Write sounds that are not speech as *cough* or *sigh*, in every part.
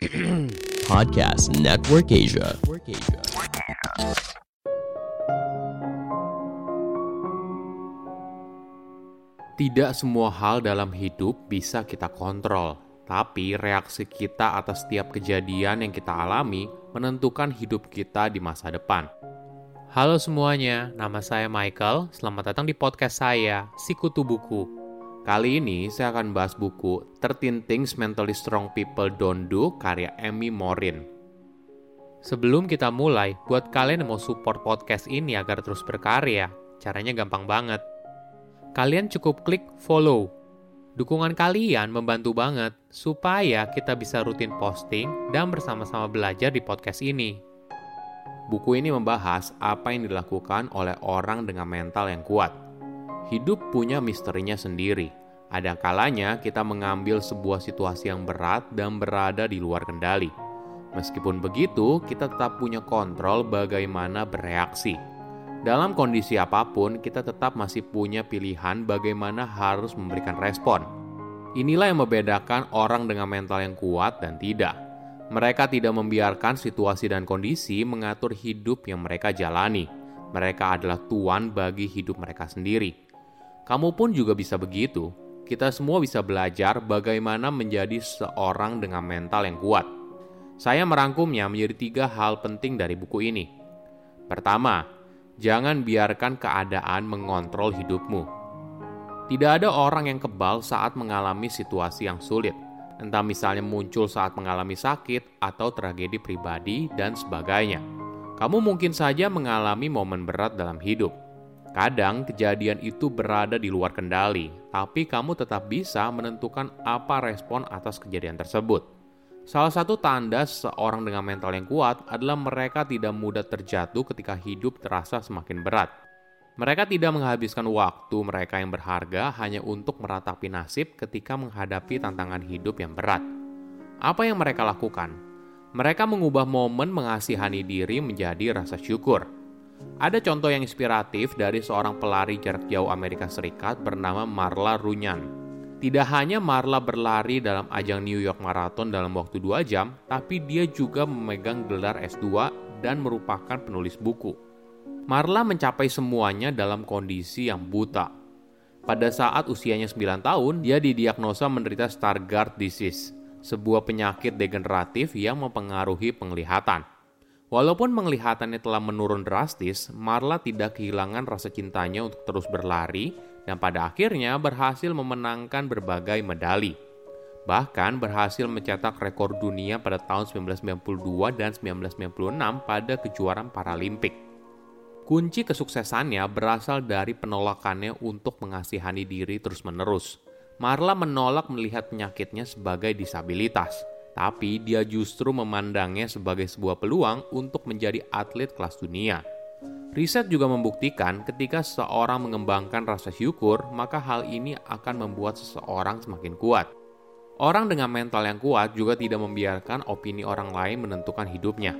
*clears throat* Podcast Network Asia. Tidak semua hal dalam hidup bisa kita kontrol, tapi reaksi kita atas setiap kejadian yang kita alami menentukan hidup kita di masa depan. Halo semuanya, nama saya Michael. Selamat datang di podcast saya, Sikutu Buku. Kali ini saya akan bahas buku 13 Things Mentally Strong People Don't Do karya Amy Morin. Sebelum kita mulai, buat kalian yang mau support podcast ini agar terus berkarya, caranya gampang banget kalian cukup klik follow. Dukungan kalian membantu banget supaya kita bisa rutin posting dan bersama-sama belajar di podcast ini. Buku ini membahas apa yang dilakukan oleh orang dengan mental yang kuat. Hidup punya misterinya sendiri. Ada kalanya kita mengambil sebuah situasi yang berat dan berada di luar kendali. Meskipun begitu, kita tetap punya kontrol bagaimana bereaksi dalam kondisi apa pun, kita tetap masih punya pilihan bagaimana harus memberikan respon. Inilah yang membedakan orang dengan mental yang kuat dan tidak. Mereka tidak membiarkan situasi dan kondisi mengatur hidup yang mereka jalani. Mereka adalah tuan bagi hidup mereka sendiri. Kamu pun juga bisa begitu. Kita semua bisa belajar bagaimana menjadi seorang dengan mental yang kuat. Saya merangkumnya menjadi tiga hal penting dari buku ini. Pertama, Jangan biarkan keadaan mengontrol hidupmu. Tidak ada orang yang kebal saat mengalami situasi yang sulit, entah misalnya muncul saat mengalami sakit atau tragedi pribadi dan sebagainya. Kamu mungkin saja mengalami momen berat dalam hidup. Kadang kejadian itu berada di luar kendali, tapi kamu tetap bisa menentukan apa respon atas kejadian tersebut. Salah satu tanda seorang dengan mental yang kuat adalah mereka tidak mudah terjatuh ketika hidup terasa semakin berat. Mereka tidak menghabiskan waktu mereka yang berharga hanya untuk meratapi nasib ketika menghadapi tantangan hidup yang berat. Apa yang mereka lakukan? Mereka mengubah momen mengasihani diri menjadi rasa syukur. Ada contoh yang inspiratif dari seorang pelari jarak jauh Amerika Serikat bernama Marla Runyan tidak hanya Marla berlari dalam ajang New York Marathon dalam waktu 2 jam, tapi dia juga memegang gelar S2 dan merupakan penulis buku. Marla mencapai semuanya dalam kondisi yang buta. Pada saat usianya 9 tahun, dia didiagnosa menderita Stargardt disease, sebuah penyakit degeneratif yang mempengaruhi penglihatan. Walaupun penglihatannya telah menurun drastis, Marla tidak kehilangan rasa cintanya untuk terus berlari dan pada akhirnya berhasil memenangkan berbagai medali. Bahkan berhasil mencetak rekor dunia pada tahun 1992 dan 1996 pada kejuaraan Paralimpik. Kunci kesuksesannya berasal dari penolakannya untuk mengasihani diri terus-menerus. Marla menolak melihat penyakitnya sebagai disabilitas, tapi dia justru memandangnya sebagai sebuah peluang untuk menjadi atlet kelas dunia. Riset juga membuktikan ketika seseorang mengembangkan rasa syukur, maka hal ini akan membuat seseorang semakin kuat. Orang dengan mental yang kuat juga tidak membiarkan opini orang lain menentukan hidupnya.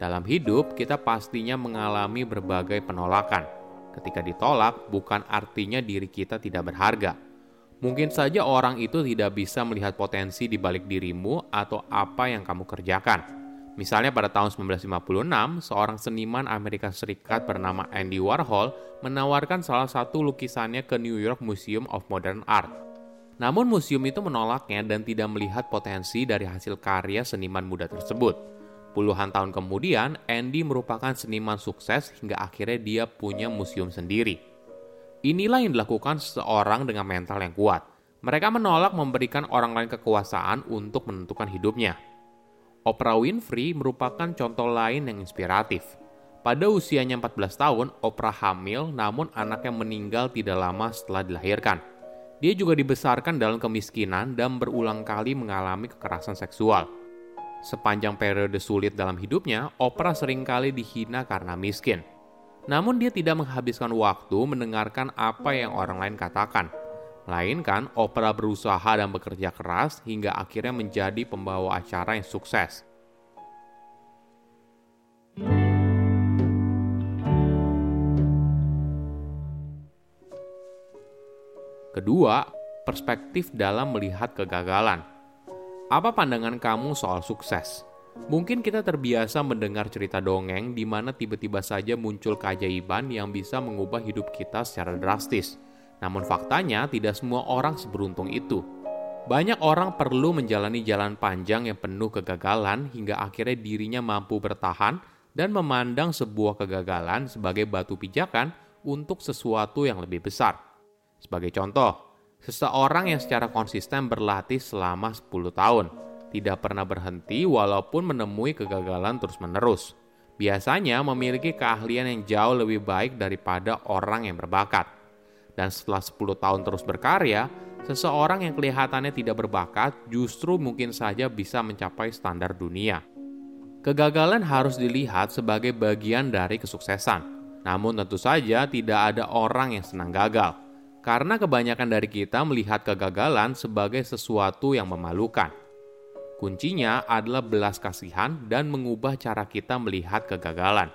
Dalam hidup, kita pastinya mengalami berbagai penolakan. Ketika ditolak, bukan artinya diri kita tidak berharga. Mungkin saja orang itu tidak bisa melihat potensi di balik dirimu atau apa yang kamu kerjakan Misalnya pada tahun 1956, seorang seniman Amerika Serikat bernama Andy Warhol menawarkan salah satu lukisannya ke New York Museum of Modern Art. Namun museum itu menolaknya dan tidak melihat potensi dari hasil karya seniman muda tersebut. Puluhan tahun kemudian, Andy merupakan seniman sukses hingga akhirnya dia punya museum sendiri. Inilah yang dilakukan seseorang dengan mental yang kuat. Mereka menolak memberikan orang lain kekuasaan untuk menentukan hidupnya Oprah Winfrey merupakan contoh lain yang inspiratif. Pada usianya 14 tahun, Oprah hamil namun anaknya meninggal tidak lama setelah dilahirkan. Dia juga dibesarkan dalam kemiskinan dan berulang kali mengalami kekerasan seksual. Sepanjang periode sulit dalam hidupnya, Oprah sering kali dihina karena miskin. Namun dia tidak menghabiskan waktu mendengarkan apa yang orang lain katakan – Melainkan Oprah berusaha dan bekerja keras hingga akhirnya menjadi pembawa acara yang sukses. Kedua, perspektif dalam melihat kegagalan. Apa pandangan kamu soal sukses? Mungkin kita terbiasa mendengar cerita dongeng di mana tiba-tiba saja muncul keajaiban yang bisa mengubah hidup kita secara drastis. Namun faktanya tidak semua orang seberuntung itu. Banyak orang perlu menjalani jalan panjang yang penuh kegagalan hingga akhirnya dirinya mampu bertahan dan memandang sebuah kegagalan sebagai batu pijakan untuk sesuatu yang lebih besar. Sebagai contoh, seseorang yang secara konsisten berlatih selama 10 tahun – tidak pernah berhenti walaupun menemui kegagalan terus-menerus. Biasanya memiliki keahlian yang jauh lebih baik daripada orang yang berbakat. Dan setelah 10 tahun terus berkarya, seseorang yang kelihatannya tidak berbakat justru mungkin saja bisa mencapai standar dunia. Kegagalan harus dilihat sebagai bagian dari kesuksesan. Namun tentu saja tidak ada orang yang senang gagal. Karena kebanyakan dari kita melihat kegagalan sebagai sesuatu yang memalukan. Kuncinya adalah belas kasihan dan mengubah cara kita melihat kegagalan.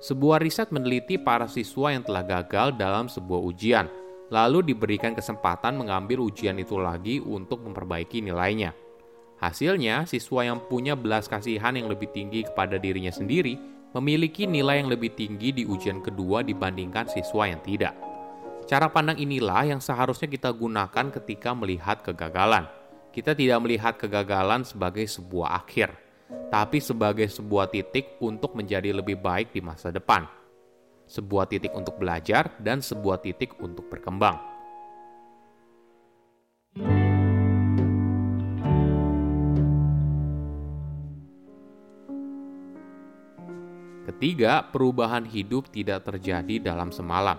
Sebuah riset meneliti para siswa yang telah gagal dalam sebuah ujian, lalu diberikan kesempatan mengambil ujian itu lagi untuk memperbaiki nilainya. Hasilnya, siswa yang punya belas kasihan yang lebih tinggi kepada dirinya sendiri memiliki nilai yang lebih tinggi di ujian kedua dibandingkan siswa yang tidak. Cara pandang inilah yang seharusnya kita gunakan ketika melihat kegagalan kita tidak melihat kegagalan sebagai sebuah akhir, tapi sebagai sebuah titik untuk menjadi lebih baik di masa depan. Sebuah titik untuk belajar dan sebuah titik untuk berkembang. Ketiga, perubahan hidup tidak terjadi dalam semalam.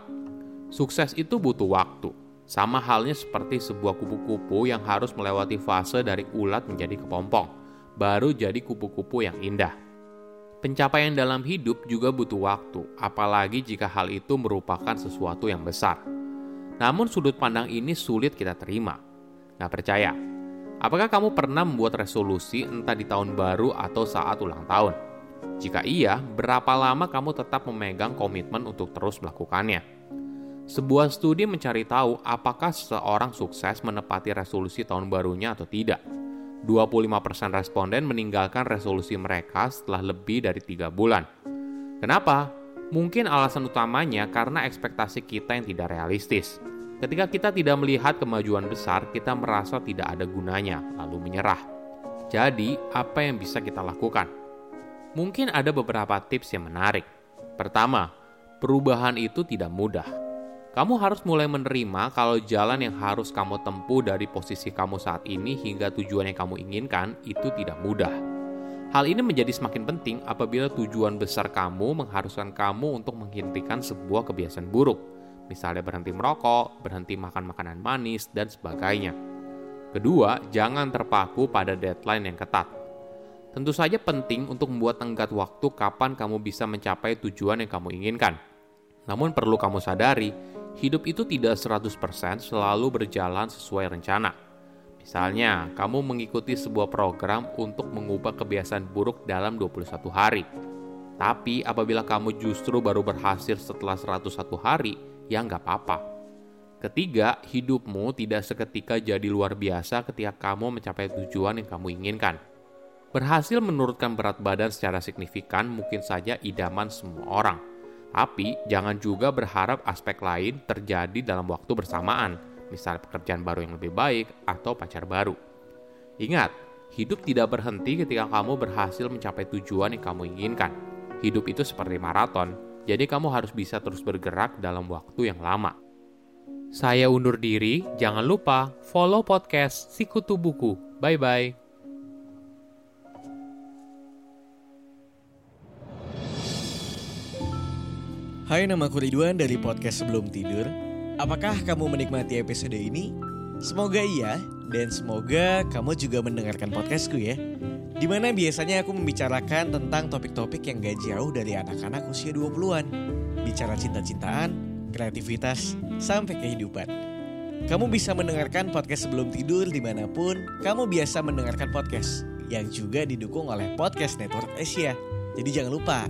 Sukses itu butuh waktu sama halnya seperti sebuah kupu-kupu yang harus melewati fase dari ulat menjadi kepompong, baru jadi kupu-kupu yang indah. Pencapaian dalam hidup juga butuh waktu, apalagi jika hal itu merupakan sesuatu yang besar. Namun sudut pandang ini sulit kita terima. Nggak percaya? Apakah kamu pernah membuat resolusi entah di tahun baru atau saat ulang tahun? Jika iya, berapa lama kamu tetap memegang komitmen untuk terus melakukannya? Sebuah studi mencari tahu apakah seseorang sukses menepati resolusi tahun barunya atau tidak. 25% responden meninggalkan resolusi mereka setelah lebih dari tiga bulan. Kenapa? Mungkin alasan utamanya karena ekspektasi kita yang tidak realistis. Ketika kita tidak melihat kemajuan besar, kita merasa tidak ada gunanya, lalu menyerah. Jadi, apa yang bisa kita lakukan? Mungkin ada beberapa tips yang menarik. Pertama, perubahan itu tidak mudah kamu harus mulai menerima kalau jalan yang harus kamu tempuh dari posisi kamu saat ini hingga tujuan yang kamu inginkan itu tidak mudah. Hal ini menjadi semakin penting apabila tujuan besar kamu mengharuskan kamu untuk menghentikan sebuah kebiasaan buruk, misalnya berhenti merokok, berhenti makan makanan manis, dan sebagainya. Kedua, jangan terpaku pada deadline yang ketat. Tentu saja penting untuk membuat tenggat waktu kapan kamu bisa mencapai tujuan yang kamu inginkan. Namun perlu kamu sadari, hidup itu tidak 100% selalu berjalan sesuai rencana. Misalnya, kamu mengikuti sebuah program untuk mengubah kebiasaan buruk dalam 21 hari. Tapi apabila kamu justru baru berhasil setelah 101 hari, ya nggak apa-apa. Ketiga, hidupmu tidak seketika jadi luar biasa ketika kamu mencapai tujuan yang kamu inginkan. Berhasil menurunkan berat badan secara signifikan mungkin saja idaman semua orang – tapi jangan juga berharap aspek lain terjadi dalam waktu bersamaan, misal pekerjaan baru yang lebih baik atau pacar baru. Ingat, hidup tidak berhenti ketika kamu berhasil mencapai tujuan yang kamu inginkan. Hidup itu seperti maraton, jadi kamu harus bisa terus bergerak dalam waktu yang lama. Saya undur diri, jangan lupa follow podcast Sikutu Buku. Bye-bye. Hai nama aku Ridwan dari podcast Sebelum Tidur. Apakah kamu menikmati episode ini? Semoga iya dan semoga kamu juga mendengarkan podcastku ya. Di mana biasanya aku membicarakan tentang topik-topik yang gak jauh dari anak-anak usia 20-an Bicara cinta-cintaan, kreativitas, sampai kehidupan. Kamu bisa mendengarkan podcast sebelum tidur di mana pun kamu biasa mendengarkan podcast Yang juga didukung oleh Podcast Network Asia. Jadi jangan lupa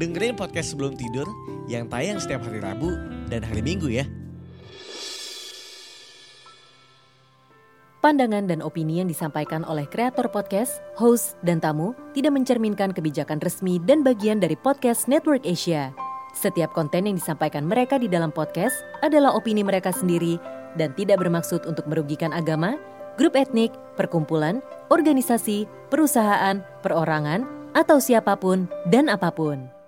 dengerin podcast sebelum tidur yang tayang setiap hari Rabu dan hari Minggu ya. Pandangan dan opini yang disampaikan oleh kreator podcast, host, dan tamu tidak mencerminkan kebijakan resmi dan bagian dari podcast Network Asia. Setiap konten yang disampaikan mereka di dalam podcast adalah opini mereka sendiri dan tidak bermaksud untuk merugikan agama, grup etnik, perkumpulan, organisasi, perusahaan, perorangan, atau siapa pun dan apa pun.